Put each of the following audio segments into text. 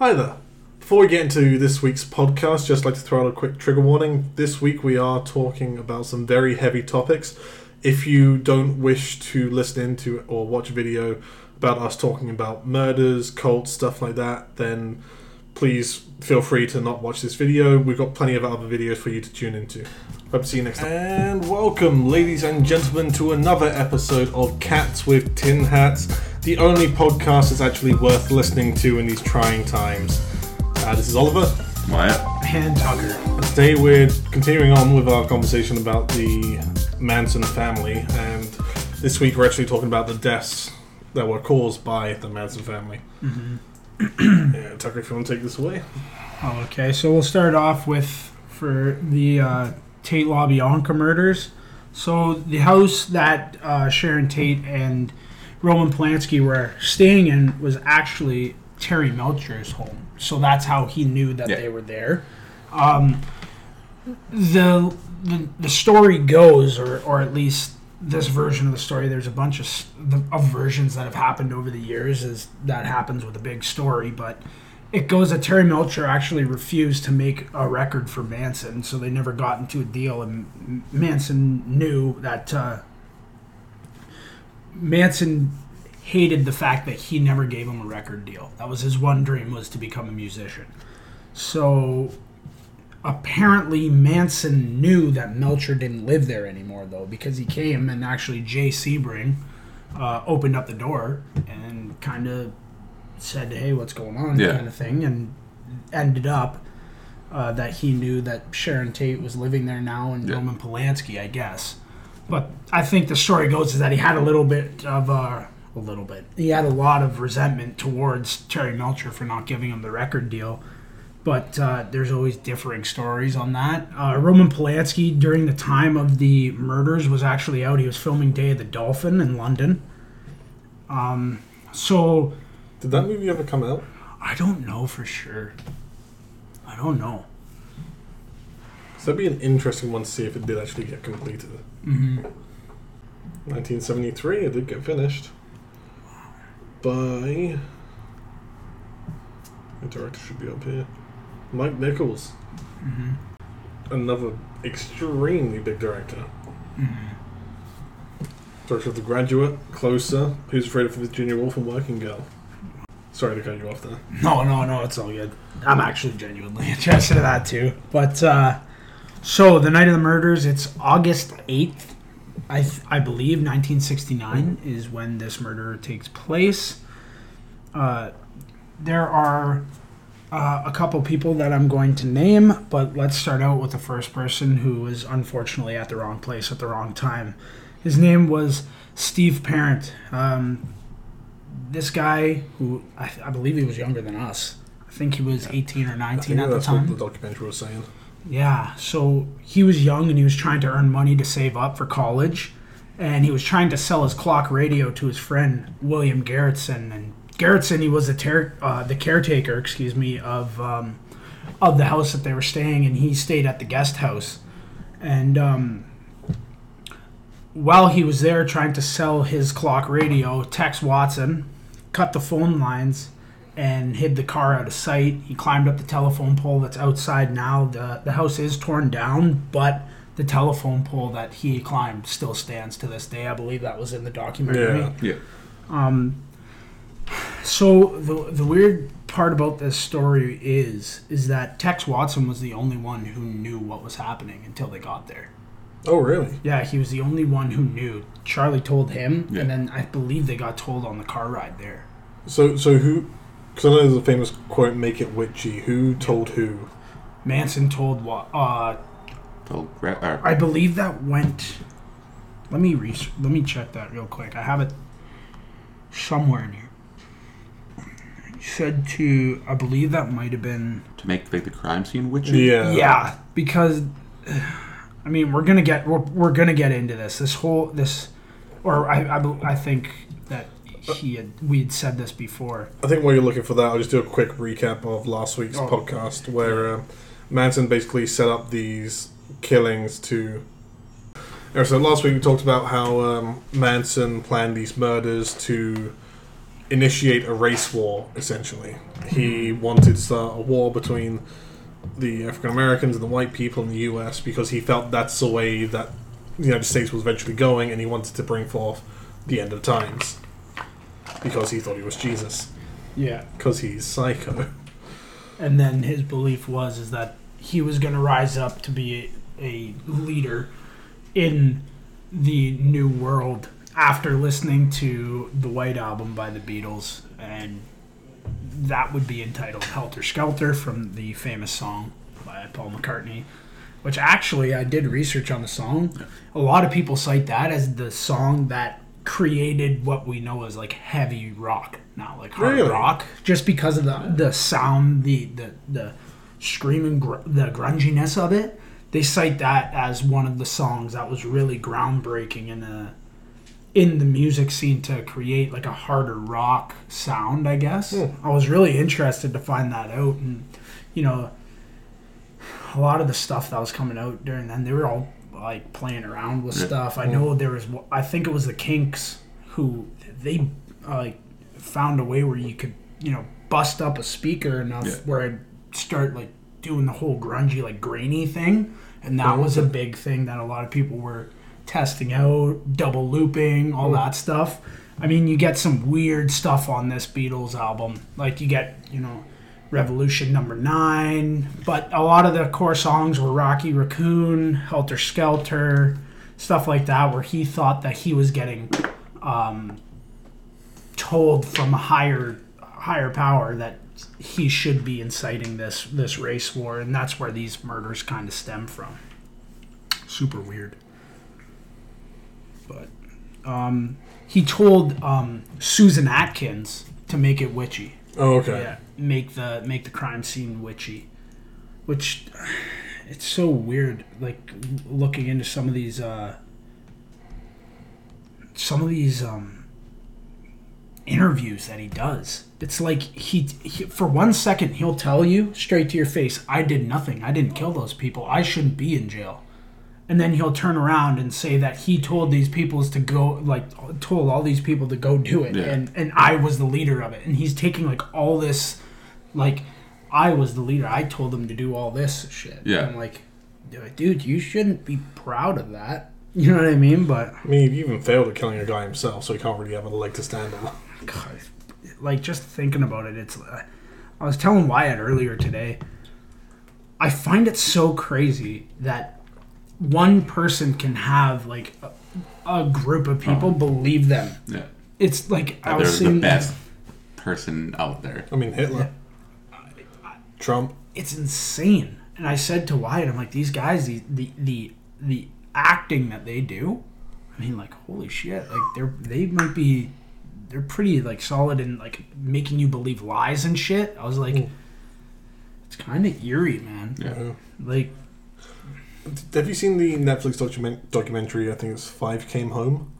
Hi there. Before we get into this week's podcast, just like to throw out a quick trigger warning. This week we are talking about some very heavy topics. If you don't wish to listen into or watch a video about us talking about murders, cults, stuff like that, then please feel free to not watch this video. We've got plenty of other videos for you to tune into. Hope to see you next time. And welcome, ladies and gentlemen, to another episode of Cats with Tin Hats, the only podcast that's actually worth listening to in these trying times. Uh, this is Oliver. Wyatt. And Tucker. And Today we're continuing on with our conversation about the Manson family, and this week we're actually talking about the deaths that were caused by the Manson family. yeah, Tucker, if you want to take this away. Okay, so we'll start off with for the uh, Tate LaBianca murders. So the house that uh, Sharon Tate and Roman Polanski were staying in was actually Terry Melcher's home. So that's how he knew that Yeah. they were there. Um, the, the the story goes, or or at least this version of the story. There's a bunch of of versions that have happened over the years. Is that happens with a big story, but it goes that Terry Melcher actually refused to make a record for Manson, so they never got into a deal. And Manson knew that uh, Manson hated the fact that he never gave him a record deal. That was his one dream was to become a musician. So apparently Manson knew that Melcher didn't live there anymore though because he came and actually Jay Sebring uh, opened up the door and kind of said, "Hey, what's going on?" Yeah. kind of thing, and ended up uh, that he knew that Sharon Tate was living there now and Yeah. Roman Polanski, I guess. But I think the story goes is that he had a little bit of uh, a little bit. He had a lot of resentment towards Terry Melcher for not giving him the record deal. But uh, there's always differing stories on that. Uh, Roman Polanski, during the time of the murders, was actually out. He was filming Day of the Dolphin in London. Um, so Did that movie ever come out? I don't know for sure. I don't know. So that'd be an interesting one to see if it did actually get completed. Mm-hmm. 1973, it did get finished by. The director should be up here. Mike Nichols. Mm-hmm. Another extremely big director. Mm-hmm. Director of The Graduate, Closer, Who's Afraid of Virginia Woolf, and Working Girl. Sorry to cut you off there. No, no, no, it's all good. I'm actually genuinely interested in that too. But uh, so the night of the murders, it's August 8th, I th- I believe 1969 is when this murder takes place. Uh, there are uh, a couple people that I'm going to name, but let's start out with the first person who was unfortunately at the wrong place at the wrong time. His name was Steve Parent. Um, this guy, who I, I believe he was younger than us. I think he was 18 or I 19 think at the time. what the documentary was saying. Yeah, so he was young and he was trying to earn money to save up for college, and he was trying to sell his clock radio to his friend William Garretson. And Garretson, he was the ter- uh, the caretaker, excuse me, of um, of the house that they were staying, and he stayed at the guest house. And um, while he was there trying to sell his clock radio, Tex Watson cut the phone lines and hid the car out of sight. He climbed up the telephone pole that's outside now. The the house is torn down, but the telephone pole that he climbed still stands to this day. I believe that was in the documentary. Yeah. Yeah. Um, so the the weird part about this story is is that Tex Watson was the only one who knew what was happening until they got there. Oh, really? Yeah, he was the only one who knew. Charlie told him, Yeah. and then I believe they got told on the car ride there. So, so who? Because I know there's a famous quote, "Make it witchy." Who told who? Manson told what? Uh, Told Gra- uh, I believe that went. Let me re- let me check that real quick. I have it somewhere in here. He said to, I believe that might have been. to make like the crime scene witchy. Yeah. yeah, because I mean we're gonna get we're, we're gonna get into this. This whole this, or I I, bel- I think that he had we had said this before. I think while you're looking for that, I'll just do a quick recap of last week's Oh. podcast where um, Manson basically set up these killings to. So last week we talked about how um, Manson planned these murders to initiate a race war. Essentially, he wanted to start a war between the African Americans and the white people in the U.S. because he felt that's the way that the United States was eventually going, and he wanted to bring forth the end of times because he thought he was Jesus Yeah. because he's psycho. And then his belief was is that he was going to rise up to be a, a leader in the new world after listening to the White Album by the Beatles, and that would be entitled "Helter Skelter" from the famous song by Paul McCartney. Which actually, I did research on the song. A lot of people cite that as the song that created what we know as like heavy rock, not like hard Really? rock, just because of the the sound, the the the screaming, gr- the grunginess of it. They cite that as one of the songs that was really groundbreaking in the in the music scene to create like a harder rock sound. I guess hmm. I was really interested to find that out, and you know, a lot of the stuff that was coming out during then, they were all like playing around with stuff. I know there was, I think it was the Kinks who they uh, like found a way where you could, you know, bust up a speaker enough Yeah. where I'd start like doing the whole grungy, like grainy thing, and that was a big thing that a lot of people were testing out, double looping, all that stuff. I mean, you get some weird stuff on this Beatles album. Like you get, you know, Revolution number nine, but a lot of the core songs were Rocky Raccoon, Helter Skelter, stuff like that, where he thought that he was getting um, told from a higher higher power that he should be inciting this this race war, and that's where these murders kind of stem from. Super weird. But um, he told um, Susan Atkins to make it witchy. Oh, okay. Yeah, make the make the crime scene witchy, which it's so weird. Like looking into some of these, uh, some of these um, interviews that he does. It's like he, he for one second he'll tell you straight to your face, "I did nothing. I didn't kill those people. I shouldn't be in jail." And then he'll turn around and say that he told these people to go, like, told all these people to go do it, Yeah. and and I was the leader of it. And he's taking like all this, like, I was the leader. I told them to do all this shit. Yeah. I'm like, dude, you shouldn't be proud of that. You know what I mean? But I mean, he even failed at killing a guy himself, so he can't really have a leg to stand on. God, like just thinking about it, it's. Uh, I was telling Wyatt earlier today. I find it so crazy that one person can have like a, a group of people believe them. Yeah. It's like I They're was the best person out there. I mean, Hitler, Trump. It's insane. And I said to Wyatt, I'm like, these guys, the the the, the acting that they do. I mean, like, holy shit! Like they're they might be. They're pretty like solid in like making you believe lies and shit. I was like, Mm. it's kind of eerie, man. Yeah. Like, Have you seen the Netflix document- documentary? I think it's Five Came Home.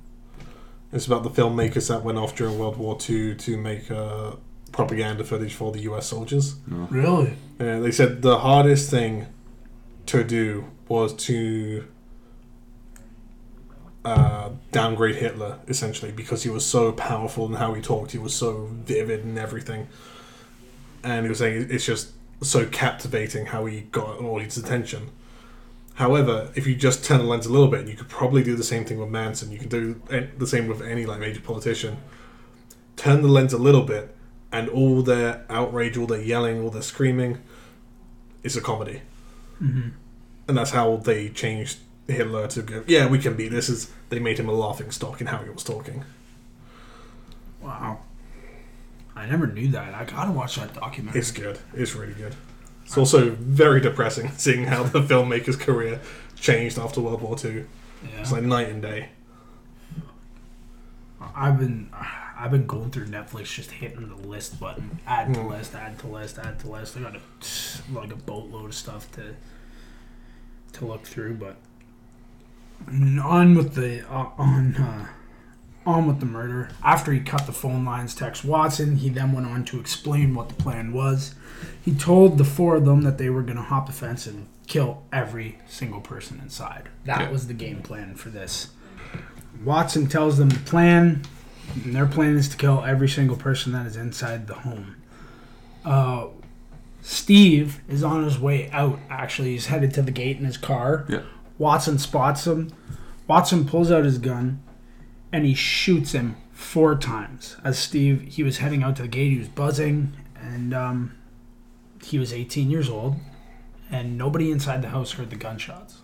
It's about the filmmakers that went off during World War II to make uh, propaganda footage for the U.S. soldiers. really? Uh, they said the hardest thing to do was to uh, downgrade Hitler, essentially, because he was so powerful and how he talked. He was so vivid and everything. And he was saying it's just so captivating how he got an audience attention. However, if you just turn the lens a little bit, you could probably do the same thing with Manson. You can do the same with any like major politician. Turn the lens a little bit, and all their outrage, all their yelling, all their screaming, is a comedy. Mm-hmm. And that's how they changed Hitler to go. Yeah, we can beat this. Is they made him a laughing stock in how he was talking. Wow. I never knew that. I gotta watch that documentary. It's good. It's really good. It's also very depressing seeing how the filmmaker's career changed after World War II. yeah. It's like night and day. I've been I've been going through Netflix just hitting the list button, add to Mm. list, add to list, add to list. I got a like a boatload of stuff to to look through, but I mean, on with the uh, on uh, on with the murder. After he cut the phone lines, Tex Watson. He then went on to explain what the plan was. He told the four of them that they were going to hop the fence and kill every single person inside. That Yeah. was the game plan for this. Watson tells them the plan. And their plan is to kill every single person that is inside the home. Uh, Steve is on his way out. Actually, he's headed to the gate in his car. Yeah. Watson spots him. Watson pulls out his gun, and he shoots him four times. As Steve, he was heading out to the gate. He was buzzing, and um, he was 18 years old, and nobody inside the house heard the gunshots.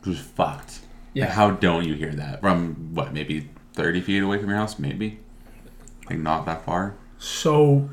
It was fucked. Yeah. How don't you hear that from what? Maybe thirty feet away from your house? Maybe. Like not that far. So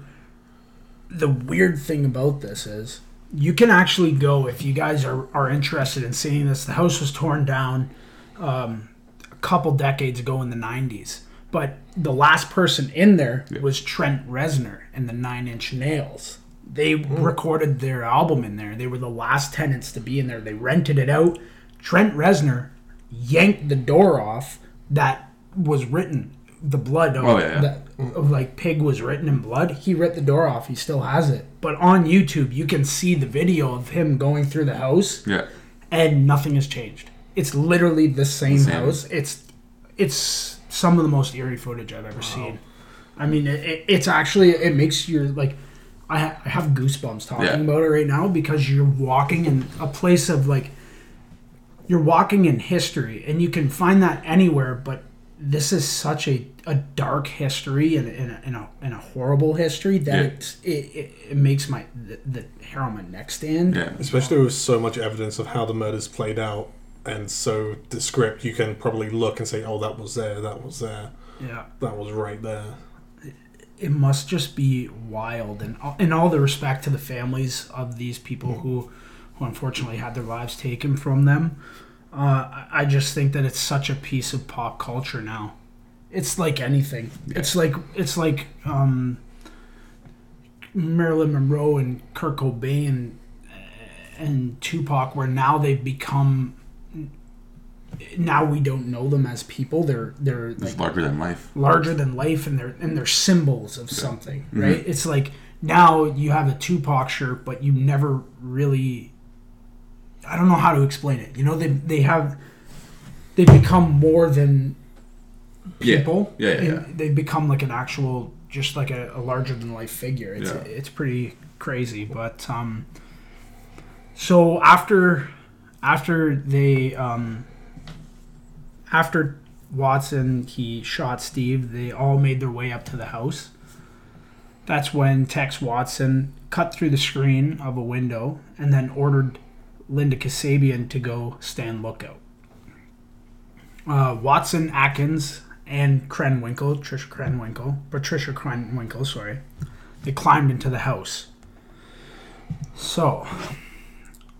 the weird thing about this is you can actually go if you guys are, are interested in seeing this. The house was torn down um, a couple decades ago in the 90s. But the last person in there Yeah. was Trent Reznor and the Nine Inch Nails. They recorded their album in there. They were the last tenants to be in there. They rented it out. Trent Reznor yanked the door off that was written. The blood of, Oh, yeah, that of like pig was written in blood. He ripped the door off. He still has it. But on YouTube, you can see the video of him going through the house, Yeah. and nothing has changed. It's literally the same, Same. house. It's it's some of the most eerie footage I've ever seen. I mean, it, it, it's actually it makes you like. I, ha- I have goosebumps talking Yeah. about it right now because you're walking in a place of like you're walking in history and you can find that anywhere but this is such a, a dark history and, and, a, and, a, and a horrible history that Yeah. it, it, it makes my the, the hair on my neck stand Yeah. Especially with so much evidence of how the murders played out and so descript, you can probably look and say, oh, that was there, that was there, yeah that was right there. it must just be wild and in all the respect to the families of these people mm-hmm. who who unfortunately had their lives taken from them uh, I- just think that it's such a piece of pop culture now. It's like anything. It's like it's like um, Marilyn Monroe and Kurt Cobain and Tupac where now they've become now we don't know them as people. They're they're like larger than life. larger than life and they're and they're symbols of something, right? It's like now you have a Tupac shirt, but you never really I don't know how to explain it. You know, they they have they become more than people. Yeah. Yeah. Yeah. and They become like an actual just like a, a larger than life figure. It's Yeah. it's pretty crazy. But um so after after they um after Watson he shot Steve, they all made their way up to the house. That's when Tex Watson cut through the screen of a window and then ordered Linda Kasabian to go stand lookout. Uh, Watson, Atkins, and Krenwinkel, Trisha Krenwinkel, Patricia Krenwinkel, sorry, they climbed into the house. So,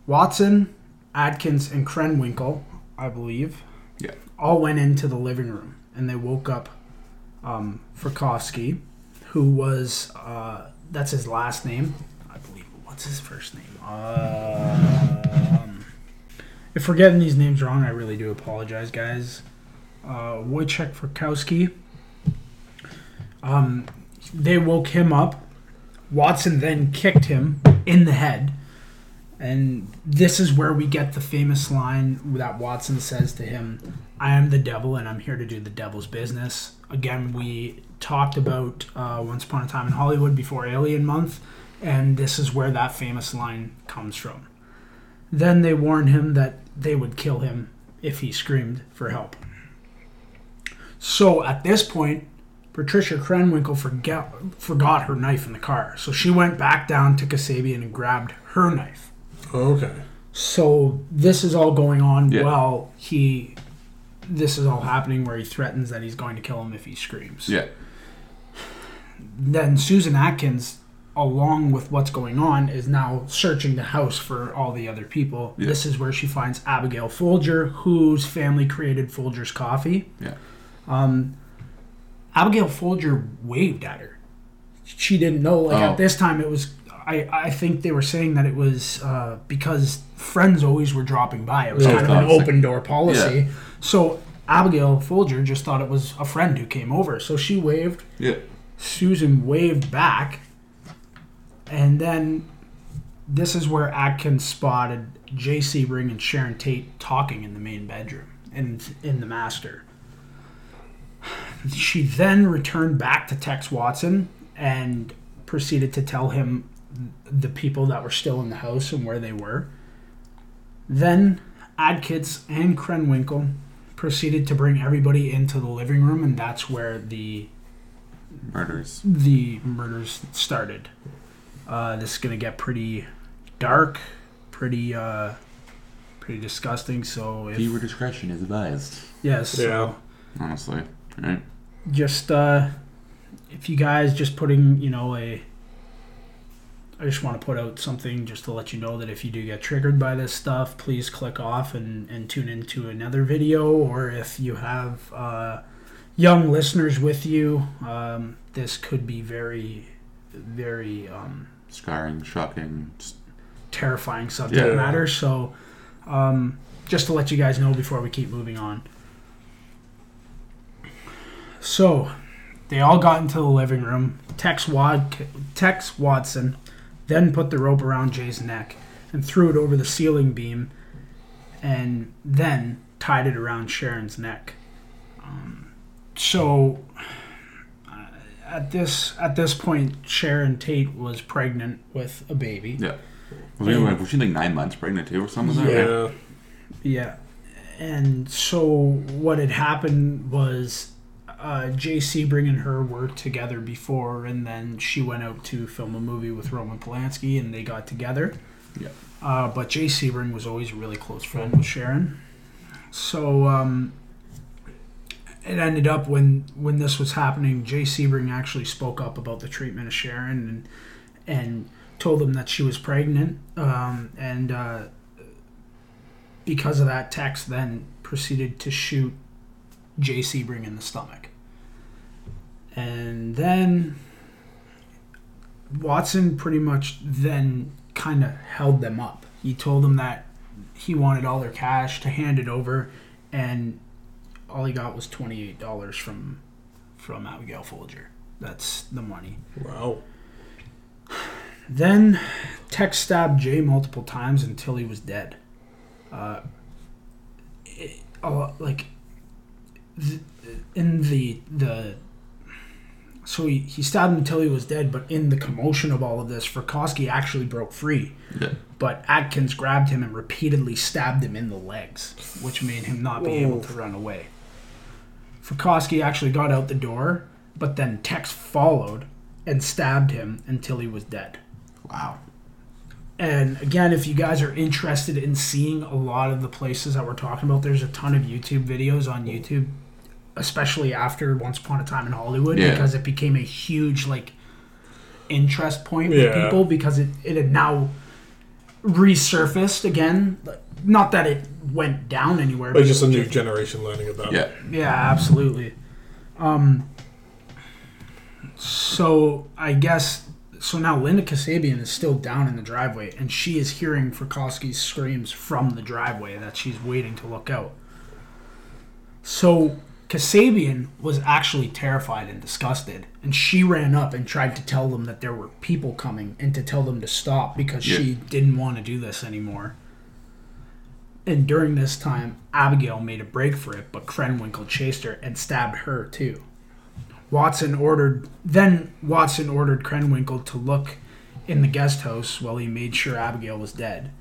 Watson, Atkins, and Krenwinkel, I believe, Yeah. all went into the living room and they woke up um, Frykowski, who was, uh, that's his last name, I believe. What's his first name? Um, if we're getting these names wrong, I really do apologize, guys. Uh, Wojciech Frykowski. Um, they woke him up. Watson then kicked him in the head. And this is where we get the famous line that Watson says to him I am the devil and I'm here to do the devil's business. Again, we talked about uh, Once Upon a Time in Hollywood before Alien Month, and this is where that famous line comes from. Then they warn him that they would kill him if he screamed for help. So at this point, Patricia Krenwinkel forget, forgot her knife in the car. So she went back down to Kasabian and grabbed her knife. Okay. So this is all going on Yeah. while he. This is all happening where he threatens that he's going to kill him if he screams. Yeah. Then Susan Atkins, along with what's going on, is now searching the house for all the other people. Yeah. This is where she finds Abigail Folger, whose family created Folger's Coffee. Yeah. Um, Abigail Folger waved at her. She didn't know. Like Oh. at this time, it was. I, I think they were saying that it was uh, because friends always were dropping by. It was Yeah. kind of an open door policy. Yeah. So Abigail Folger just thought it was a friend who came over. So she waved. Yeah. Susan waved back, and then this is where Atkins spotted Jay Sebring and Sharon Tate talking in the main bedroom and in the master. she then returned back to Tex Watson and proceeded to tell him the people that were still in the house and where they were. Then Atkins and Krenwinkel proceeded to bring everybody into the living room, and that's where the Murders. the murders started. Uh, this is gonna get pretty dark, pretty uh, pretty disgusting. So if Viewer discretion is advised. yes, so Yeah. Honestly. Right? just uh, if you guys just putting you know a I just want to put out something just to let you know that if you do get triggered by this stuff, please click off and, and tune into another video. Or if you have uh, young listeners with you, um, this could be very, very um, Scarring, shocking. Terrifying subject Yeah. matter. So, um, just to let you guys know before we keep moving on. So, they all got into the living room. Tex, Wad- Tex Watson then put the rope around Jay's neck and threw it over the ceiling beam and then tied it around Sharon's neck. Um, so, at this at this point, Sharon Tate was pregnant with a baby. yeah. Was, we, was she like nine months pregnant too or something? like that? Yeah. Yeah. And so what had happened was uh, JC bringing her work together before, and then she went out to film a movie with Roman Polanski, and they got together. Yeah. Uh, but Jay Sebring was always a really close friend with Sharon. So um, it ended up when when this was happening, Jay Sebring actually spoke up about the treatment of Sharon and and told them that she was pregnant. Um, and uh, because of that, Tex then proceeded to shoot Jay Sebring in the stomach. And then Watson pretty much then kind of held them up. He told them that he wanted all their cash to hand it over, and all he got was twenty eight dollars from from Abigail Folger. That's the money. Wow. Then Tex stabbed Jay multiple times until he was dead. Uh, it, uh, like th- in the the so he, he stabbed him until he was dead, but in the commotion of all of this, Frykowski actually broke free. Yeah. But Atkins grabbed him and repeatedly stabbed him in the legs, which made him not be able to run away. Frykowski actually got out the door, but then Tex followed and stabbed him until he was dead. Wow. And again, if you guys are interested in seeing a lot of the places that we're talking about, there's a ton of YouTube videos on YouTube, especially after Once Upon a Time in Hollywood, Yeah. because it became a huge like interest point Yeah. people because it, it had now resurfaced again. Not that it went down anywhere, But just a new generation learning about Yeah. it. yeah, absolutely. Um, so I guess so now Linda Kasabian is still down in the driveway, and she is hearing Frykowski's screams from the driveway that she's waiting to look out. So Kasabian was actually terrified and disgusted, and she ran up and tried to tell them that there were people coming and to tell them to stop because Yeah. she didn't want to do this anymore. And during this time, Abigail made a break for it, but Krenwinkel chased her and stabbed her too. Watson ordered then Watson ordered Krenwinkel to look in the guest house while he made sure Abigail was dead.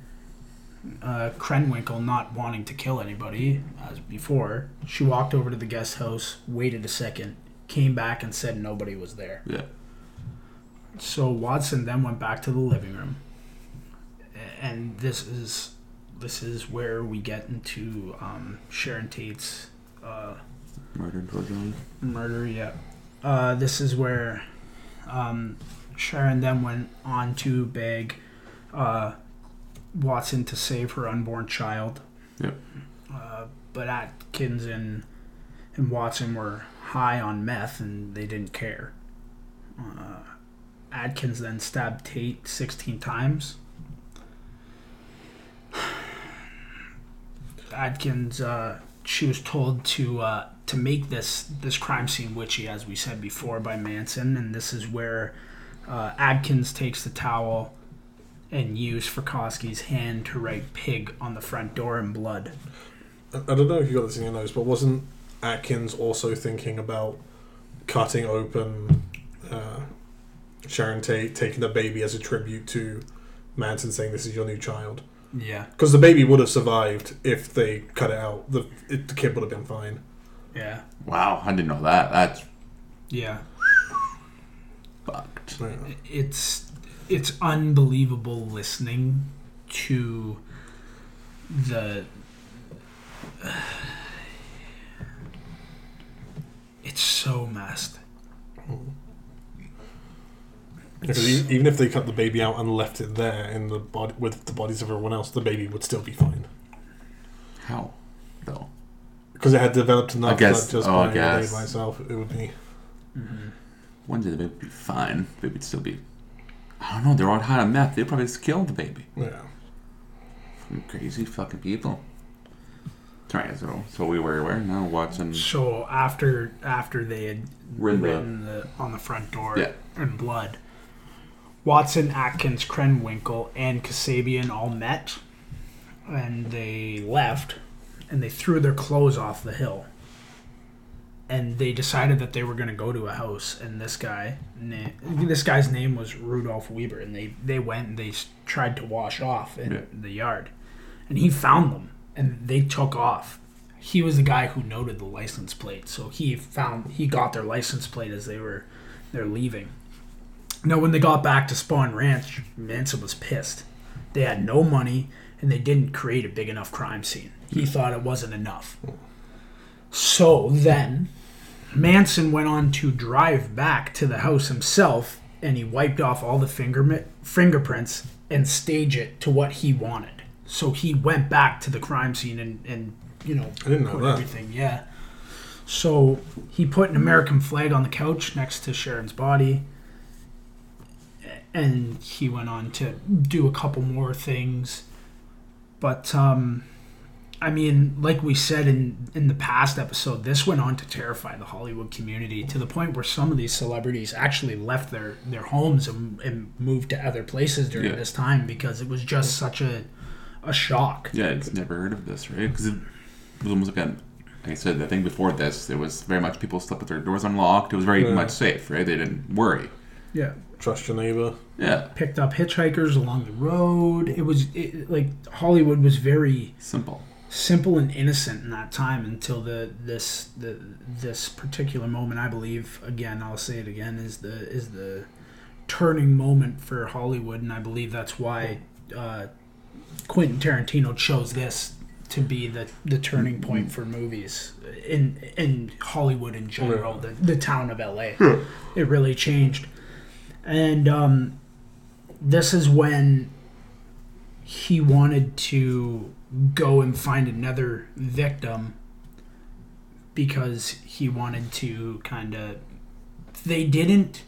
Uh, Krenwinkel, not wanting to kill anybody as before, she walked over to the guest house, waited a second, came back and said nobody was there. Yeah. So Watson then went back to the living room, and this is this is where we get into um, Sharon Tate's uh, Georgiana. murder. Yeah, uh, this is where um, Sharon then went on to beg uh, Watson to save her unborn child. Yep. Uh, but Atkins and and Watson were high on meth and they didn't care. Uh, Atkins then stabbed Tate 16 times. Atkins, uh, she was told to uh, to make this this crime scene witchy, as we said before, by Manson, and this is where uh, Atkins takes the towel and used Frykowski's hand to write "pig" on the front door in blood. I I don't know if you got this in your notes, but wasn't Atkins also thinking about cutting open uh, Sharon Tate, taking the baby as a tribute to Manson, saying this is your new child. Yeah. Because the baby would have survived if they cut it out. The it, the kid would have been fine. Yeah. Wow, I didn't know that. That's Yeah. fucked. Yeah. It's it's unbelievable listening to the it's so messed. Mm. Because even if they cut the baby out and left it there in the body with the bodies of everyone else, the baby would still be fine. How? Though. Because it had developed enough I guess- that just oh, by the baby guess. by itself, it would be. Mm-hmm. When did the baby would be fine? The baby would still be. I don't know. They're on high on meth. They'd probably just kill the baby. Yeah. Fucking crazy fucking people. Right, so so we were where now watching. So after after they had Written the- the, on the front door Yeah. in blood, Watson, Atkins, Krenwinkel, and Kasabian all met, and they left, and they threw their clothes off the hill. And they decided that they were going to go to a house, and this guy, na- this guy's name was Rudolph Weber, and they they went and they tried to wash off in Yeah. the yard, and he found them, and they took off. He was the guy who noted the license plate, so he found he got their license plate as they were they're leaving. Now, when they got back to Spahn Ranch, Manson was pissed. They had no money, and they didn't create a big enough crime scene. He hmm. thought it wasn't enough. So then, Manson went on to drive back to the house himself, and he wiped off all the finger fingerprints and stage it to what he wanted. So he went back to the crime scene and, and you know, I didn't know put that. everything. Yeah. So he put an American flag on the couch next to Sharon's body, and he went on to do a couple more things. But um, I mean, like we said in in the past episode, this went on to terrify the Hollywood community to the point where some of these celebrities actually left their their homes and, and moved to other places during Yeah. this time because it was just such a a shock. Yeah, it's never heard of this, right? Because it was almost like a. Like I said, I think before this, it was very much people slept with their doors unlocked. It was very Yeah. much safe, right? They didn't worry. Yeah. Trust your neighbor. Yeah, picked up hitchhikers along the road. It was it, like Hollywood was very simple. simple and innocent in that time until the this the this particular moment. I believe again, I'll say it again, is the is the turning moment for Hollywood, and I believe that's why uh, Quentin Tarantino chose this to be the, the turning point for movies in in Hollywood in general, the, the town of LA. It really changed. And um, this is when he wanted to go and find another victim because he wanted to kind of they didn't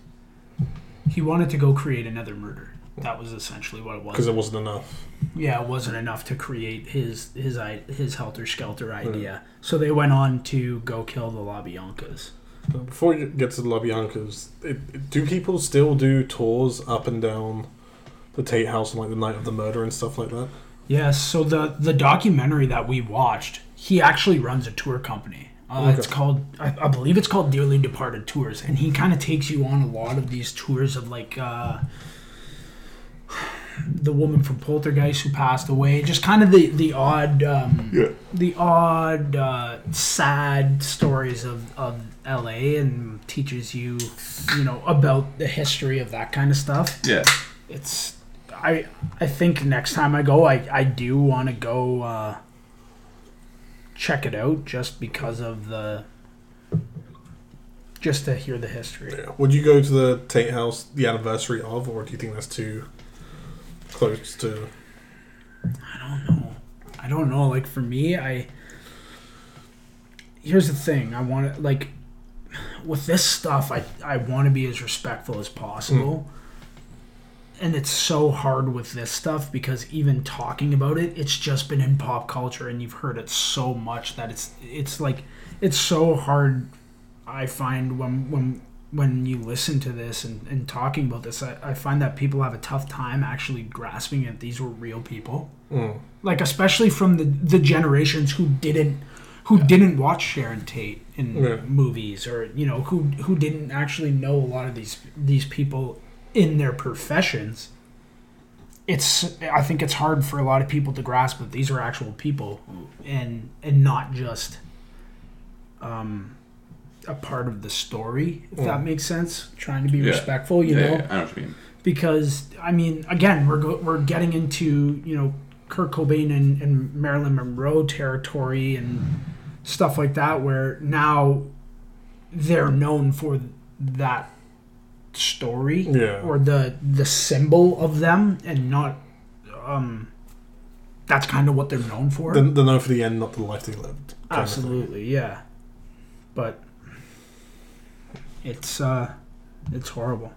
he wanted to go create another murder that was essentially what it was Because it wasn't enough. yeah, it wasn't enough to create his his i- his helter skelter idea. So they went on to go kill the LaBiancas. Before we get to the LaBiancas, it, it- do people still do tours up and down the Tate House on like the night of the murder and stuff like that? Yes. So the the documentary that we watched, he actually runs a tour company. Uh, It's called, I, I believe it's called Dearly Departed Tours, and he kind of takes you on a lot of these tours of like uh, the woman from Poltergeist who passed away, just kind of the the odd, um, Yeah. the odd, uh, sad stories of of L.A. and teaches you, you know, about the history of that kind of stuff Yeah. it's I I think next time I go I, I do want to go uh, check it out just because of the just to hear the history. Yeah. Would you go to the Tate House the anniversary of, or do you think that's too close to? I don't know. I don't know. Like for me, I here's the thing. I want to like with this stuff. I I want to be as respectful as possible. And it's so hard with this stuff because even talking about it, it's just been in pop culture, and you've heard it so much that it's it's like it's so hard. I find when when when you listen to this and, and talking about this, I, I find that people have a tough time actually grasping that these were real people Mm. like especially from the the generations who didn't who didn't watch Sharon Tate in Yeah. movies, or you know, who who didn't actually know a lot of these these people in their professions. It's I think it's hard for a lot of people to grasp that these are actual people, and and not just um, a part of the story. If Yeah. that makes sense, trying to be Yeah. respectful, you yeah, know yeah, I know what you mean. because I mean, again, we're go- we're getting into you know Kurt Cobain and, and Marilyn Monroe territory and stuff like that, where now they're known for that story Yeah. or the the symbol of them, and not um, that's kind of what they're known for. They're, known for the end, not the life they lived. kind of thing. Absolutely, yeah. But it's uh, it's horrible.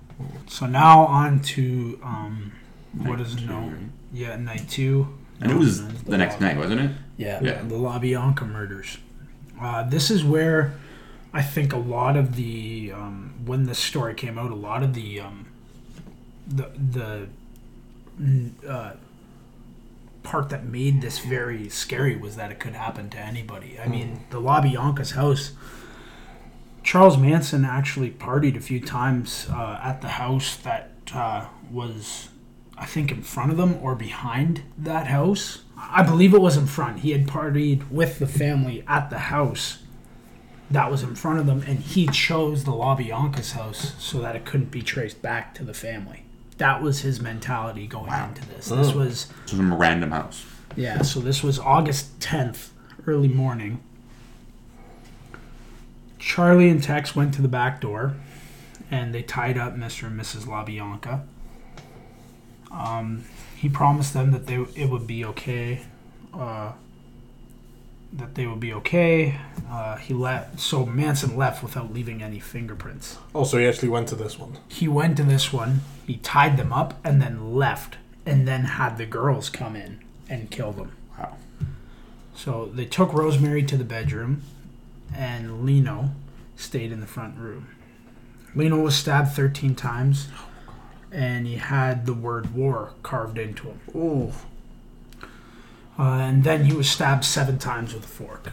So now on to um, what is it Night two, known? right? Yeah, night two. And it was known as the next La- night, wasn't it? Yeah, Yeah. the La Bianca murders. Uh, this is where I think a lot of the um, when this story came out, a lot of the um, the the uh, part that made this very scary was that it could happen to anybody. I mean, the La Bianca's house. Charles Manson actually partied a few times uh, at the house that uh, was, I think, in front of them or behind that house. I believe it was in front. He had partied with the family at the house that was in front of them, and he chose the La Bianca's house so that it couldn't be traced back to the family. That was his mentality going into this. This was So some random house. yeah, so this was August 10th, early morning. Charlie and Tex went to the back door and they tied up Mr. and Mrs. LaBianca. Um, he promised them that they it would be okay. Uh, that they would be okay. Uh, he left. So Manson left without leaving any fingerprints. Oh, so he actually went to this one. He went to this one. He tied them up and then left, and then had the girls come in and kill them. Wow. So they took Rosemary to the bedroom, and Leno stayed in the front room. Leno was stabbed 13 times, and he had the word war carved into him. Ooh. Uh, and then he was stabbed seven times with a fork.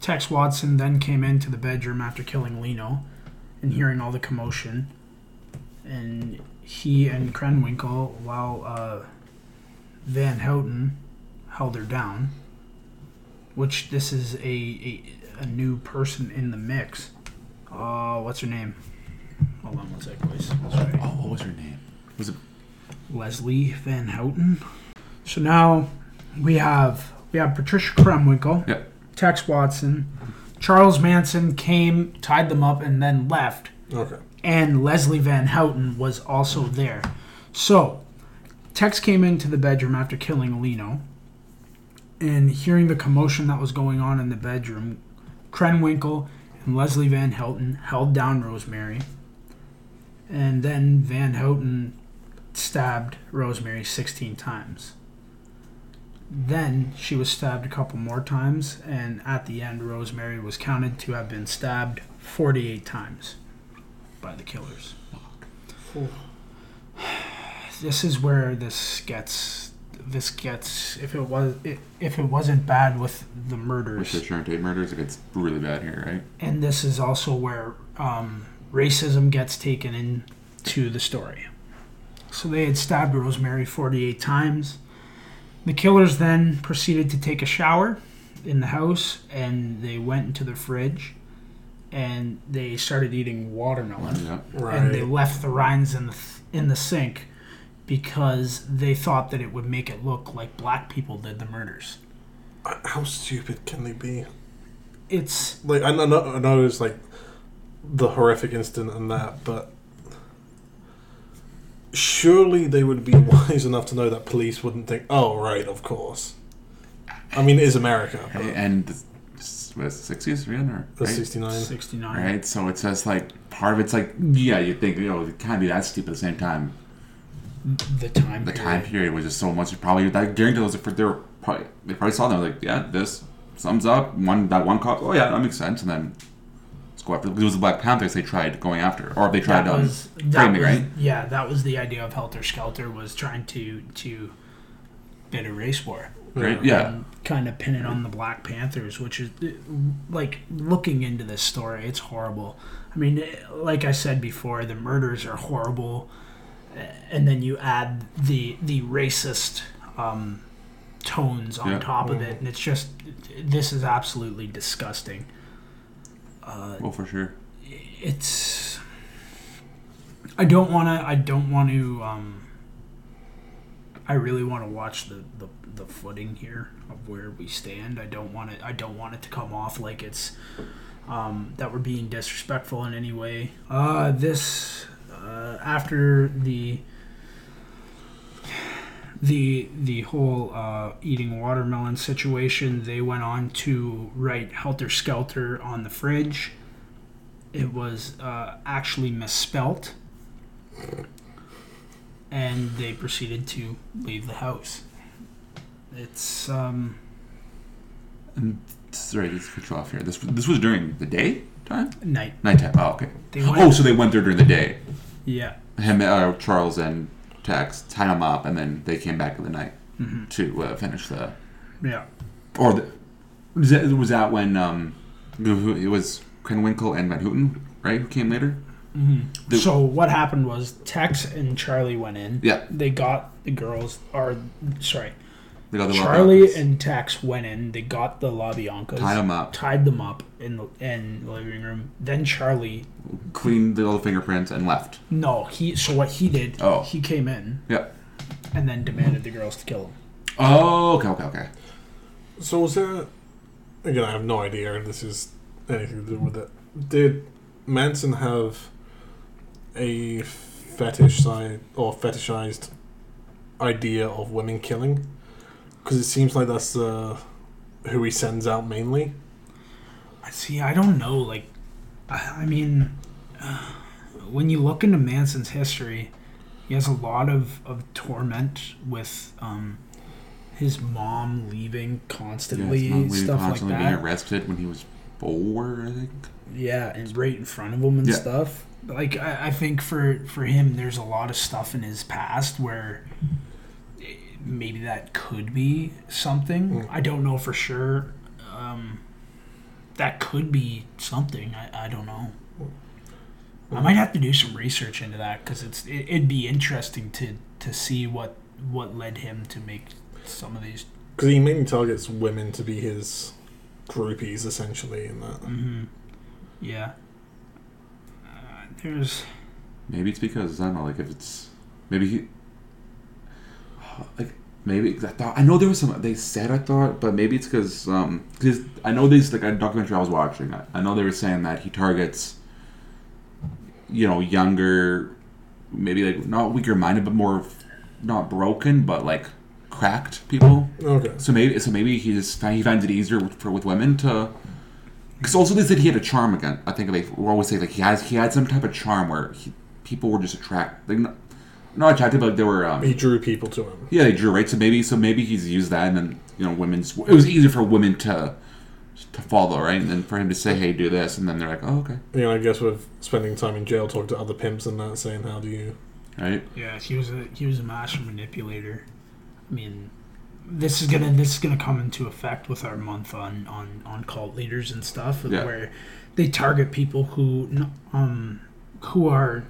Tex Watson then came into the bedroom after killing Leno and hearing all the commotion. And he and Krenwinkel, while uh, Van Houten held her down, which this is a, a, a new person in the mix. Uh, what's her name? Hold on one sec, please. Sorry. Oh, what was her name? Was it? Leslie Van Houten. So now we have we have Patricia Krenwinkel, Yep. Tex Watson, Charles Manson came, tied them up, and then left. Okay. And Leslie Van Houten was also there. So Tex came into the bedroom after killing Leno, and hearing the commotion that was going on in the bedroom, Krenwinkel and Leslie Van Houten held down Rosemary, and then Van Houten stabbed Rosemary 16 times. Then she was stabbed a couple more times, and at the end, Rosemary was counted to have been stabbed 48 times by the killers. Ooh. This is where this gets. This gets. If it was, if it wasn't bad with the murders. With the Sharon Tate murders, it gets really bad here, right? and this is also where um, racism gets taken into the story. So they had stabbed Rosemary 48 times. The killers then proceeded to take a shower in the house and they went into the fridge and they started eating watermelon Yeah. Right. and they left the rinds in the in the sink because they thought that it would make it look like black people did the murders. How stupid can they be? It's Like I know, I know it's like the horrific incident and that, but surely they would be wise enough to know that police wouldn't think, "Oh, right, of course." I mean, it is America. but Hey, And the was sixties, right? Or, The right? sixty nine. 69. Right. So it's just like part of it's like yeah, you think you know it can't be that stupid at the same time. The time. The period. time period was just so much. Probably that guarantee those for they were probably they probably saw them like yeah this sums up one that one cop oh yeah that makes sense and then let's go after it was the Black Panthers they tried going after or they tried that um, was, that framing was right yeah that was the idea of helter skelter was trying to to bit of race war. Right? Yeah. kind of pin it on the Black Panthers, which is like looking into this story, it's horrible. I mean, like I said before, the murders are horrible, and then you add the the racist um, tones on Yeah. top of it, and it's just this is absolutely disgusting. Well, for sure. It's I don't want to. I don't want to. Um, I really want to watch the, the the footing here of where we stand. I don't want it. I don't want it to come off like it's um, that we're being disrespectful in any way. Uh, this uh, after the the the whole uh, eating watermelon situation, they went on to write "Helter Skelter" on the fridge. It was uh, actually misspelt, and they proceeded to leave the house. It's um, And sorry, let's cut you off here. This this was during the day time, night. nighttime. Oh, okay. Went, Oh, so they went there during the day. Yeah, Him, uh, Charles, and Tex tied him up, and then they came back in the night Mhm. to uh, finish the. yeah. Or the, was that was that when um, it was Krenwinkel and Van Houten, right? Who came later? The- so what happened was Tex and Charlie went in. Yeah, They got the girls, or sorry, they got the Charlie and Tex went in. They got the LaBiancas, tied them up, tied them up in the in the living room. Then Charlie, cleaned the little fingerprints, and left. no, he. So what he did? Oh. he came in Yeah. and then demanded the girls to kill him. Oh, okay, okay, okay. So was there? Again, I have no idea if this is anything to do with it. Did Manson have a fetish side or fetishized idea of women killing? Because it seems like that's uh, who he sends out mainly. I See, I don't know. Like, I, I mean, uh, when you look into Manson's history, he has a lot of, of torment with um, his mom leaving Yeah, constantly, it's not really stuff like constantly being arrested when he was four, I think. Yeah, and right in front of him and Yeah. stuff. Like, I, I think for for him, there's a lot of stuff in his past where maybe that could be something. Mm. I don't know for sure. Um, that could be something. I, I don't know. I might have to do some research into that because it's it, it'd be interesting to to see what what led him to make some of these. Because he mainly targets women to be his groupies, essentially, in that. hmm Yeah. Uh, there's Maybe it's because I don't know, like if it's maybe he like maybe I thought I know there was some they said I thought, but maybe it's because um because I know this like a documentary I was watching. I, I know they were saying that he targets you know younger, maybe like not weaker minded, but more not broken, but like cracked people. Okay. So maybe so maybe he just he finds it easier with, for with women to. Because also they said he had a charm again. I think they always say like he has he had some type of charm where he, people were just attracted, like not, not attracted, but there were um, He drew people to him. yeah they drew right. So maybe so maybe he's used that and then you know women's it was easier for women to to follow right and then for him to say hey do this and then they're like oh okay You know, I guess with spending time in jail, talking to other pimps and that, saying how do you. right Yeah, he was a he was a master manipulator. I mean, this is gonna this is gonna come into effect with our month on on on cult leaders and stuff, Yeah. where they target people who um who are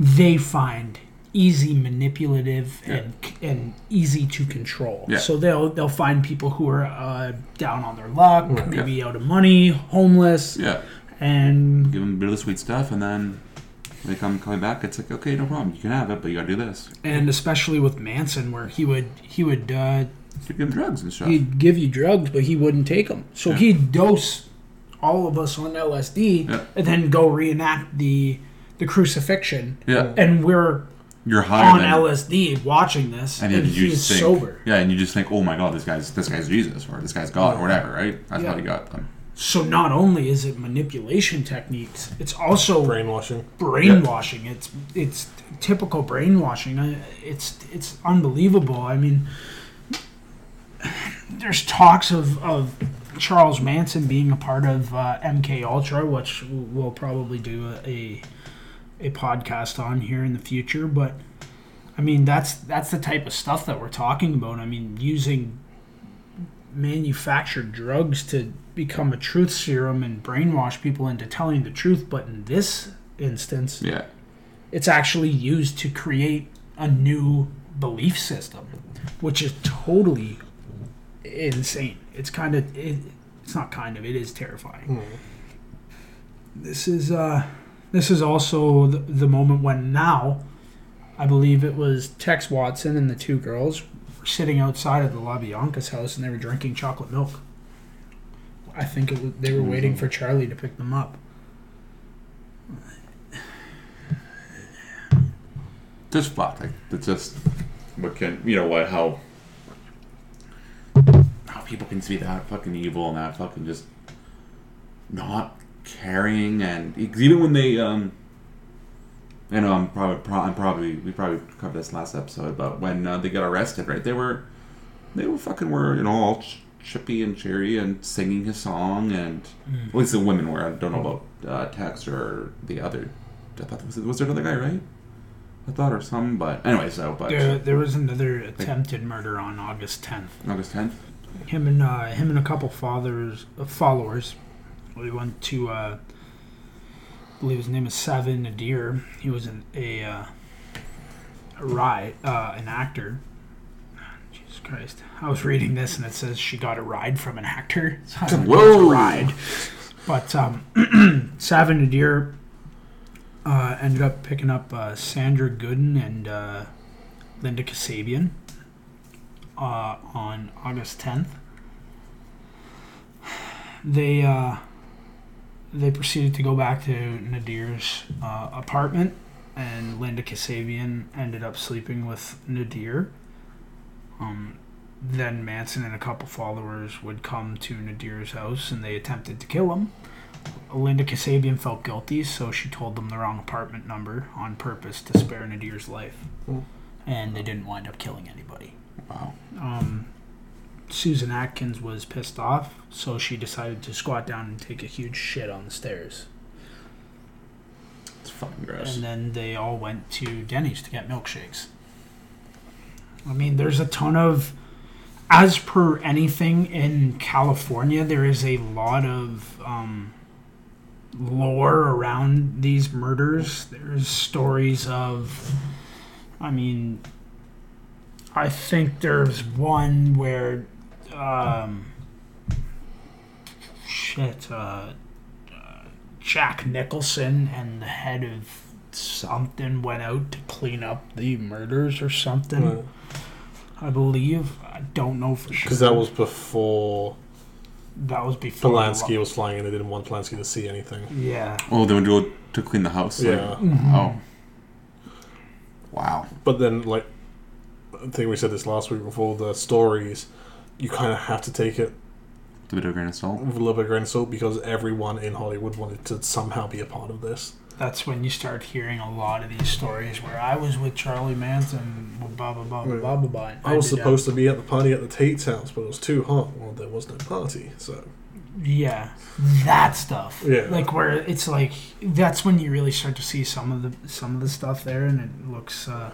they find easy manipulative and and easy to control. Yeah. So they'll they'll find people who are uh, down on their luck, Yeah. maybe out of money, homeless, yeah and give them a bit of the sweet stuff and then when they come coming back it's like okay no problem you can have it but you gotta do this and especially with Manson, where he would he would uh, you give drugs and stuff he'd give you drugs, but he wouldn't take them. So Yeah. he'd dose all of us on LSD, Yeah. and then go reenact the the crucifixion. yeah And we're you're higher on than, LSD watching this, and and, you he's just think, sober. Yeah, and you just think, oh my god, this guy's this guy's Jesus or this guy's God or whatever, right? That's Yeah. how you got them. So not only is it manipulation techniques, it's also Brainwashing. brainwashing. It's it's typical brainwashing. It's it's unbelievable. I mean, there's talks of, of Charles Manson being a part of uh, MK Ultra, which we'll probably do a, a a podcast on here in the future. But I mean, that's that's the type of stuff that we're talking about. I mean, using manufactured drugs to become a truth serum and brainwash people into telling the truth. But in this instance, Yeah. it's actually used to create a new belief system, which is totally insane. It's kind of it, it's not kind of it is terrifying. This is uh this is also the, the moment when now I believe it was Tex Watson and the two girls were sitting outside of the LaBianca's house and they were drinking chocolate milk. I think was, they were waiting for Charlie to pick them up. just fucked. Like it's just what can you know what how how people can be that fucking evil and that fucking just not caring and even when they um I know I'm probably pro- I'm probably we probably covered this last episode, but when uh, they got arrested, right? They were they were fucking were you know all ch- chippy and cheery and singing his song and at least the women were. I don't know about uh, Tex or the other. I thought was, was there another guy, right? I thought or some, but anyway, so but There, there was another attempted murder on August 10th. August tenth. Him and uh, him and a couple fathers uh, followers. We went to uh, I believe his name is Saladin Nader. He was an, a uh, a ride uh, an actor. Jesus Christ! I was reading this and it says she got a ride from an actor. So I don't know if it's a Whoa. ride. But um, Saladin Nader uh, ended up picking up uh, Sandra Gooden and uh, Linda Kasabian uh, on August 10th. They uh, they proceeded to go back to Nader's uh, apartment, and Linda Kasabian ended up sleeping with Nader. Um, then Manson and a couple followers would come to Nader's house, and they attempted to kill him. Linda Kasabian felt guilty, so she told them the wrong apartment number on purpose to spare Nader's life. Mm. And they didn't wind up killing anybody. Wow. Um, Susan Atkins was pissed off, so she decided to squat down and take a huge shit on the stairs. It's fucking gross. And then they all went to Denny's to get milkshakes. I mean, there's a ton of. As per anything in California, there is a lot of um, lore around these murders. There's stories of. I mean, I think there's one where. Um, shit. Uh, Jack Nicholson and the head of something went out to clean up the murders or something. I believe. I don't know for sure. Because that was before that was before Polanski was flying and they didn't want Polanski to see anything. Yeah. oh, they would do it to clean the house. like- Yeah. Oh. Wow. But then, like, I think we said this last week before the stories, you kind of have to take it Do it a grain of salt. with a little bit of grain of salt because everyone in Hollywood wanted to somehow be a part of this. That's when you start hearing a lot of these stories where I was with Charlie Manson, blah blah blah blah blah blah. blah. I was did that. supposed to be at the party at the Tate's house, but it was too hot. Well, there was no party, so Yeah, that stuff. Yeah. like where it's like that's when you really start to see some of the some of the stuff there, and it looks. Uh, Yeah,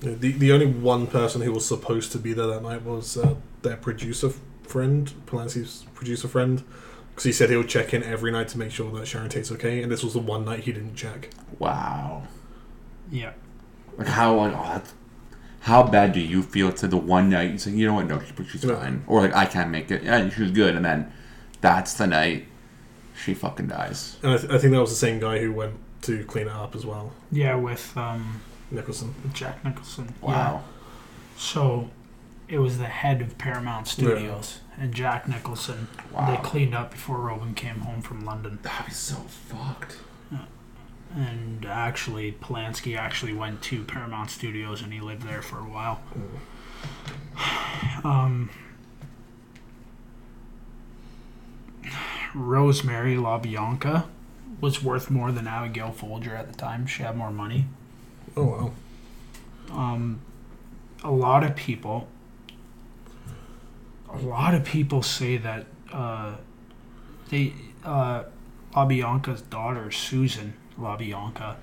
The the only one person who was supposed to be there that night was uh, their producer friend, Polanski's producer friend, because he said he would check in every night to make sure that Sharon Tate's okay, and this was the one night he didn't check. Wow. yeah. Like how like oh, that's, how bad do you feel to the one night you say you know what no she's, she's Yeah. fine or like I can't make it yeah she was good and then that's the night she fucking dies. And I, th- I think that was the same guy who went to clean it up as well, Yeah, with um, Nicholson. Jack Nicholson. Wow. Yeah. So it was the head of Paramount Studios and Jack Nicholson. Wow. They cleaned up before Roman came home from London. That'd be so fucked. And actually, Polanski actually went to Paramount Studios and he lived there for a while. Um, Rosemary LaBianca was worth more than Abigail Folger at the time. She had more money. Oh wow. um, a lot of people a lot of people say that uh, they uh, LaBianca's daughter Susan LaBianca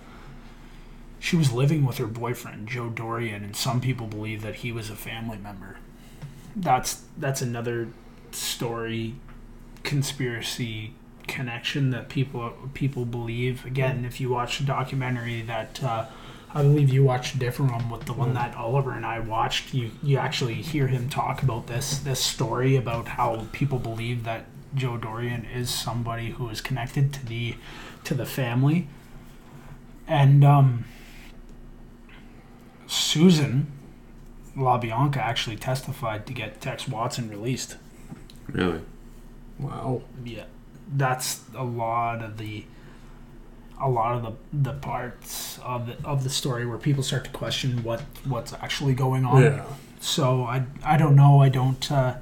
she was living with her boyfriend Joe Dorgan, and some people believe that he was a family member. That's that's another story, conspiracy connection that people people believe. Again, if you watch the documentary that uh, I believe you watched a different one with the one that Oliver and I watched, you you actually hear him talk about this this story about how people believe that Joe Dorgan is somebody who is connected to the to the family, and um, Susan LaBianca actually testified to get Tex Watson released. Really? Wow. Yeah, that's a lot of the a lot of the the parts of the of the story where people start to question what what's actually going on. Yeah. So I I don't know. I don't. Uh,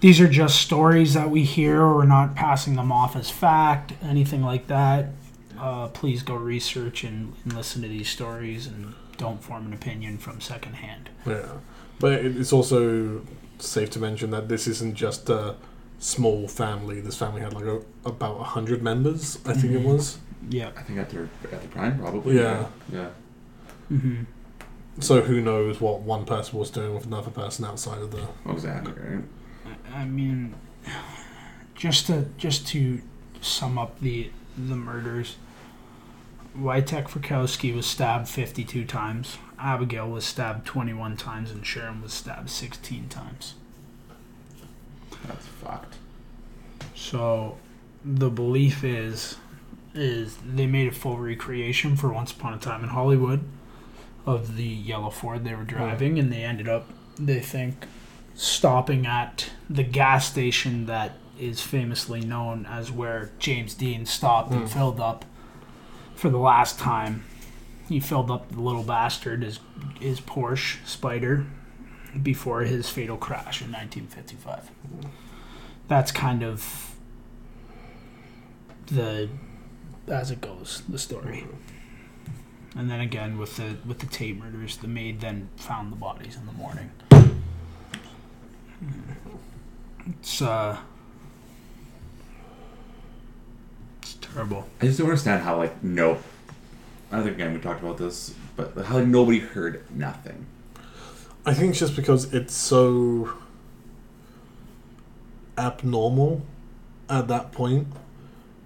these are just stories that we hear. We're not passing them off as fact, anything like that. Uh, please go research and, and listen to these stories and don't form an opinion from secondhand. Yeah. But it's also safe to mention that this isn't just a small family. This family had like a, about 100 members, I think it Mhm. was. Yeah. I think at their at the prime, probably. Yeah. Yeah. hmm So who knows what one person was doing with another person outside of the. Exactly. Right. I mean, just to just to sum up the the murders, Wojtek Frykowski was stabbed 52 times. Abigail was stabbed 21 times, and Sharon was stabbed 16 times. That's fucked. So, the belief is is they made a full recreation for Once Upon a Time in Hollywood of the yellow Ford they were driving, and they ended up, they think, stopping at the gas station that is famously known as where James Dean stopped and Mm. filled up for the last time. He filled up the little bastard, his, his Porsche Spyder, before his fatal crash in 1955. That's kind of the as it goes the story. And then again with the with the Tate murders, the maid then found the bodies in the morning. It's uh it's terrible. I just don't understand how like no. I don't think again we talked about this, but how like nobody heard nothing. I think it's just because it's so abnormal at that point.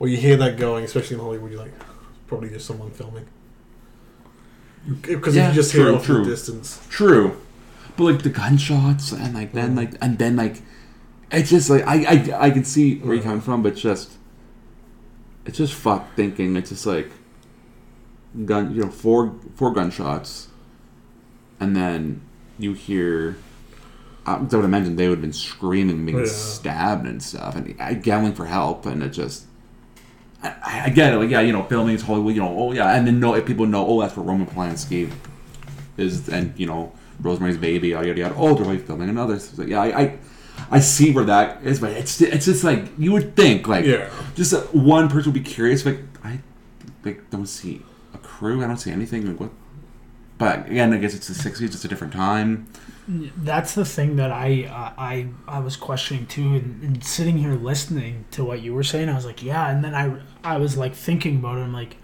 Where you hear that going, especially in Hollywood, you're like, probably just someone filming. Because Yeah, you just hear true, it off true. the distance. True, but like the gunshots and like then mm. like and then like it's just like I I, I can see where you're mm. coming from, but it's just it's just fuck thinking. It's just like gun, you know, four four gunshots, and then you hear. I would imagine they would have been screaming, being Yeah. stabbed and stuff, and yelling for help, and it just. I, I get it, like yeah, you know, filming is Hollywood, you know, oh yeah, and then know if people know, oh, that's where Roman Polanski is, and you know, Rosemary's Baby, yada yada yada. Oh, they're filming another. So, yeah, I, I, I see where that is, but it's it's just like you would think, like, Yeah. just uh, one person would be curious, like I, like don't see a crew, I don't see anything, like what. But again, I guess it's the '60s, it's a different time. That's the thing that I uh, I I was questioning too, and, and sitting here listening to what you were saying, I was like, yeah, and then I I was like thinking about it. I'm like,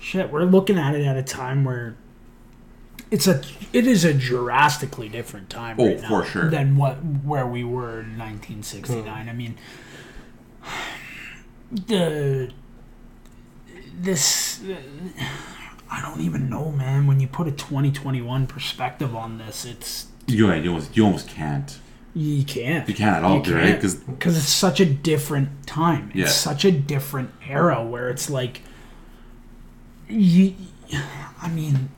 shit, we're looking at it at a time where it's a it is a drastically different time Oh, right now for sure. than what where we were in 1969. I mean, the this. I don't even know, man. When you put a 2021 perspective on this, it's You, you almost you almost can't. you can't. You can't at all, You can't. Because because it's such a different time. It's Yeah. such a different era where it's like, you. I mean,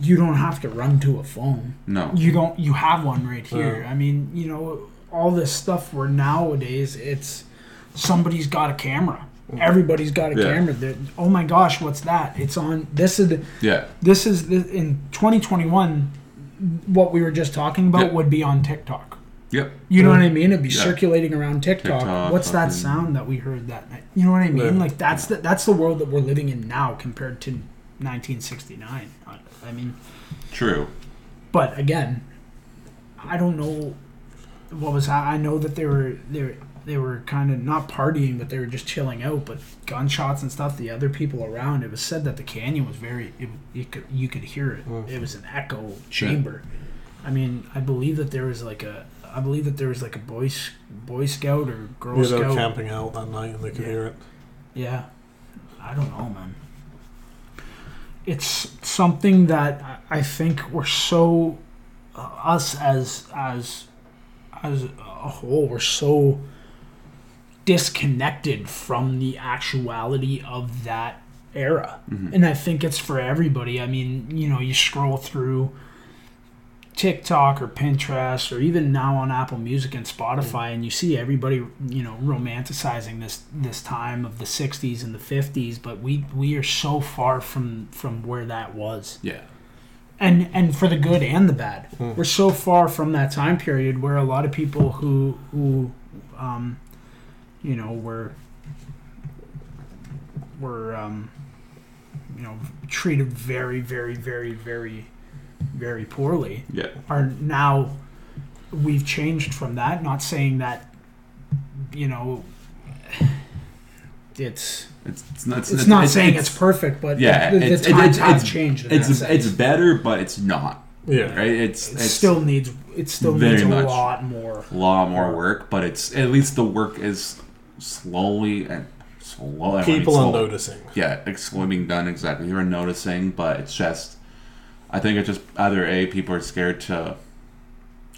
you don't have to run to a phone. no, You don't. You have one right here. I mean, you know, all this stuff where nowadays it's somebody's got a camera. Mm-hmm. Everybody's got a Yeah. camera. That oh my gosh, what's that? It's on. This is the, yeah, this is the, in 2021. What we were just talking about Yeah. would be on TikTok. yep, You know what I mm-hmm. mean? It'd be Yeah. circulating around TikTok. TikTok, What's that sound that we heard that night? You know what I mean? Yeah. Like that's the that's the world that we're living in now compared to 1969. I, mean, true. but again, I don't know. what was I? I know that they were they were, they were kind of not partying, but they were just chilling out. But gunshots and stuff. The other people around. It was said that the canyon was very. It, you could you could hear it. Mm. It was an echo chamber. I mean, I believe that there was like a. I believe that there was like a boy boy scout or girl Yeah, scout. camping out that night and they could Yeah. hear it. Yeah, I don't know, man. It's something that I- I think we're so uh, us as as as a whole we're so disconnected from the actuality of that era, Mhm. and I think it's for everybody. I mean, you know, you scroll through. TikTok or Pinterest or even now on Apple Music and Spotify and you see everybody you know romanticizing this this time of the 60s and the 50s but we we are so far from from where that was Yeah. and and for the good and the bad Hmm. we're so far from that time period where a lot of people who who um you know were were um you know treated very very very very very poorly Yeah. are now we've changed from that not saying that you know it's It's, it's not. it's, not saying it's, perfect but Yeah, the, the it's- it- times it's- have it's- changed in It's that sense. it's better, but it's not. Yeah. Right. It's it it's still needs it still needs a much. lot more a lot more work, but it's at least the work is slowly and slowly. People I are mean, slow- noticing. Yeah, slowly done exactly. You're noticing, but it's just. I think it's just either a people are scared to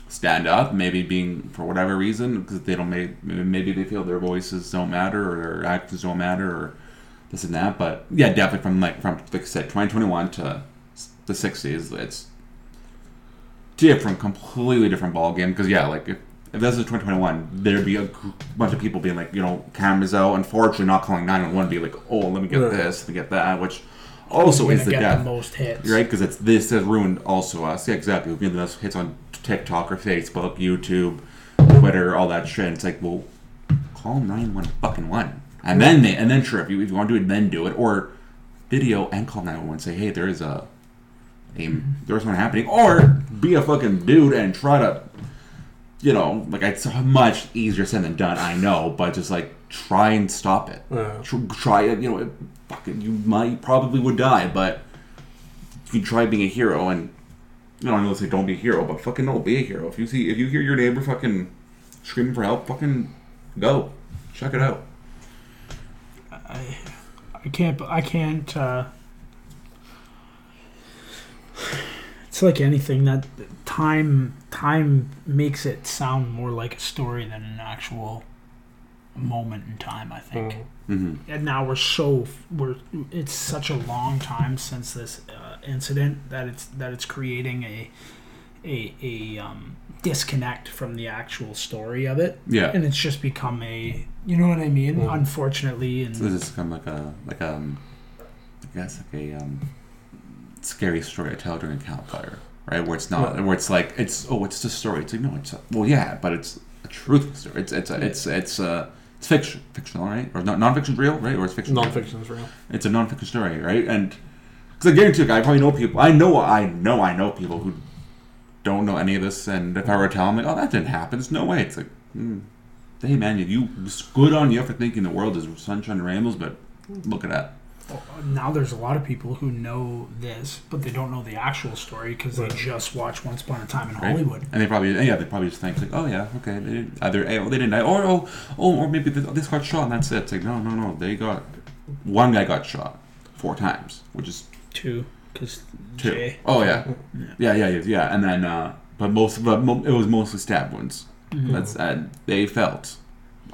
stand up, maybe being for whatever reason because they don't make maybe they feel their voices don't matter or their actions don't matter or this and that. But yeah, definitely from like from like I said, 2021 to the 60s, it's different, completely different ball game. Because yeah, like if, if this is 2021, there'd be a bunch of people being like, you know, cameras out. Unfortunately, not calling 911, be like, oh, let me get Right. this, let me get that, which also is gonna the get death the most hits right? Because it's this has ruined also us. Yeah, exactly. We've been the most hits on TikTok or Facebook, YouTube, Twitter, all that shit. And It's like, well, call nine one fucking one, and then they, and then sure, if you if you want to do it, then do it, or video and call nine one one. Say, hey, there is a, a there's one happening, or be a fucking dude and try to. You know, like it's much easier said than done. I know, but just like try and stop it Yeah. try it. You know, it, fucking, you might probably would die, but you try being a hero. And you know, I know they say don't be a hero, but fucking no, be a hero. If you see, if you hear your neighbor fucking screaming for help, fucking go, check it out. I, I can't. I can't. Uh, it's like anything that time time makes it sound more like a story than an actual moment in time. I think. Mm. Mm-hmm. And now we're so we're. It's such a long time since this uh, incident that it's that it's creating a a a um, disconnect from the actual story of it, Yeah. and it's just become a. You know what I mean? Mm. Unfortunately, and So this has become like a like a, um, I guess like a um, scary story to tell during a campfire, right? Where it's not, Right. where it's like it's oh, it's just a story. It's like no, it's a, well, yeah, but it's a truthful story. It's it's a, it's it's uh it's fiction, fictional, right? Or not non-fiction real, right? Or it's fiction. Non-fiction's real. It's a non-fiction story, right? And because I guarantee, you, I probably know people. I know, I know, I know people who don't know any of this. And if I were to tell them, like, oh, that didn't happen. There's no way. It's like, mm, hey, man, you, you it's good on you for thinking the world is sunshine and rainbows, but look at that. Now there's a lot of people who know this, but they don't know the actual story because Right. they just watch Once Upon a Time in Right. Hollywood. And they probably, yeah, they probably just think like, oh yeah, okay, they didn't, either A, oh, they didn't die, or oh, oh, or maybe th- this got shot, and that's it. It's like, no, no, no, they got one guy got shot four times, which is Two, because Two. Jay. Oh yeah, yeah, yeah, yeah, yeah. And then, uh, but most, but mo- it was mostly stab wounds. Mhm. That's and they felt,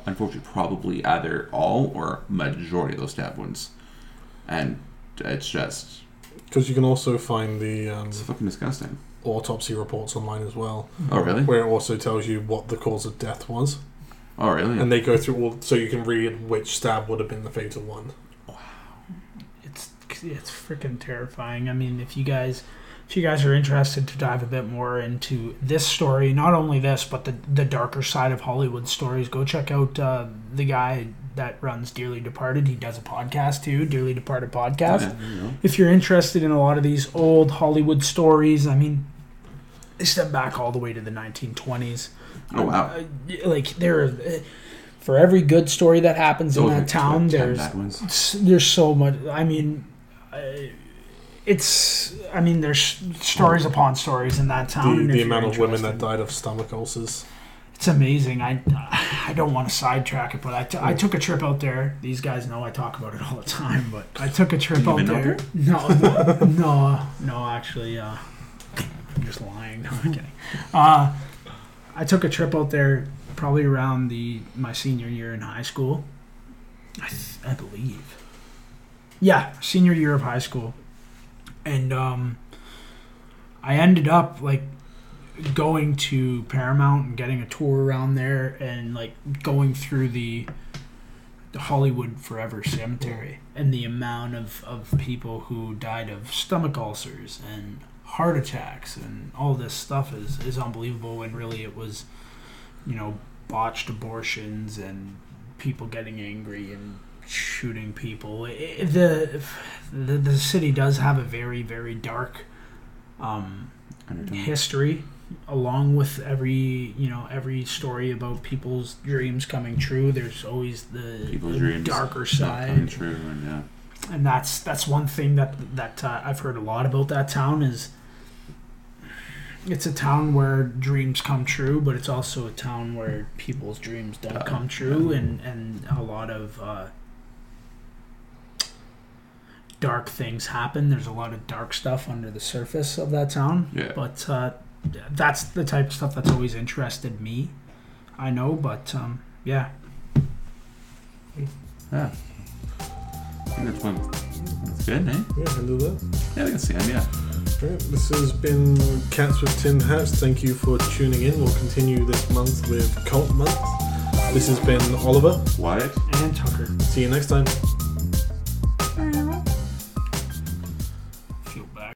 unfortunately, probably either all or majority of those stab wounds, and it's just Because you can also find the um, it's fucking disgusting. autopsy reports online as well, Oh really? where it also tells you what the cause of death was, Oh really? and they go through all, so you can read which stab would have been the fatal one. Wow, it's it's freaking terrifying. I mean, if you guys if you guys are interested to dive a bit more into this story, not only this but the the darker side of Hollywood stories, go check out uh, the guy that runs Dearly Departed. He does a podcast too, Dearly Departed podcast. Yeah, you know. if you're interested in a lot of these old Hollywood stories, I mean, they step back all the way to the 1920s. Oh wow. Uh, like there, are- uh, for every good story that happens in that town, there's bad ones. s- there's so much. I mean, uh, it's. I mean, there's stories upon stories in that town. The, and the amount of women that died of stomach ulcers. It's amazing. I I don't want to sidetrack it, but I, t- I took a trip out there. These guys know I talk about it all the time, but I took a trip out been out there. there? No, no, no, no. Actually, uh, I'm just lying. No, I'm kidding. Uh, I took a trip out there probably around the my senior year in high school. I th- I believe. Yeah, senior year of high school, and um, I ended up like going to Paramount and getting a tour around there and like going through the the Hollywood Forever Cemetery and the amount of, of people who died of stomach ulcers and heart attacks and all this stuff is, is unbelievable and really it was you know botched abortions and people getting angry and shooting people. It, the, the the city does have a very very dark um, history along with every you know every story about people's dreams coming true there's always the, People's the dreams darker Not coming side true, and yeah. and that's that's one thing that that uh, I've heard a lot about that town is it's a town where dreams come true but it's also a town where people's dreams don't Uh, come true yeah. and and a lot of uh, dark things happen there's a lot of dark stuff under the surface of that town Yeah. but uh, that's the type of stuff that's always interested me I know but um, yeah Yeah. I think that's what. That's good, eh? Yeah, handle that. Yeah, I can see him. Yeah. Right, this has been Cats with Tin Hats. Thank you for tuning in. We'll continue this month with Cult Month. This has been Oliver. Wyatt. and Tucker See you next time.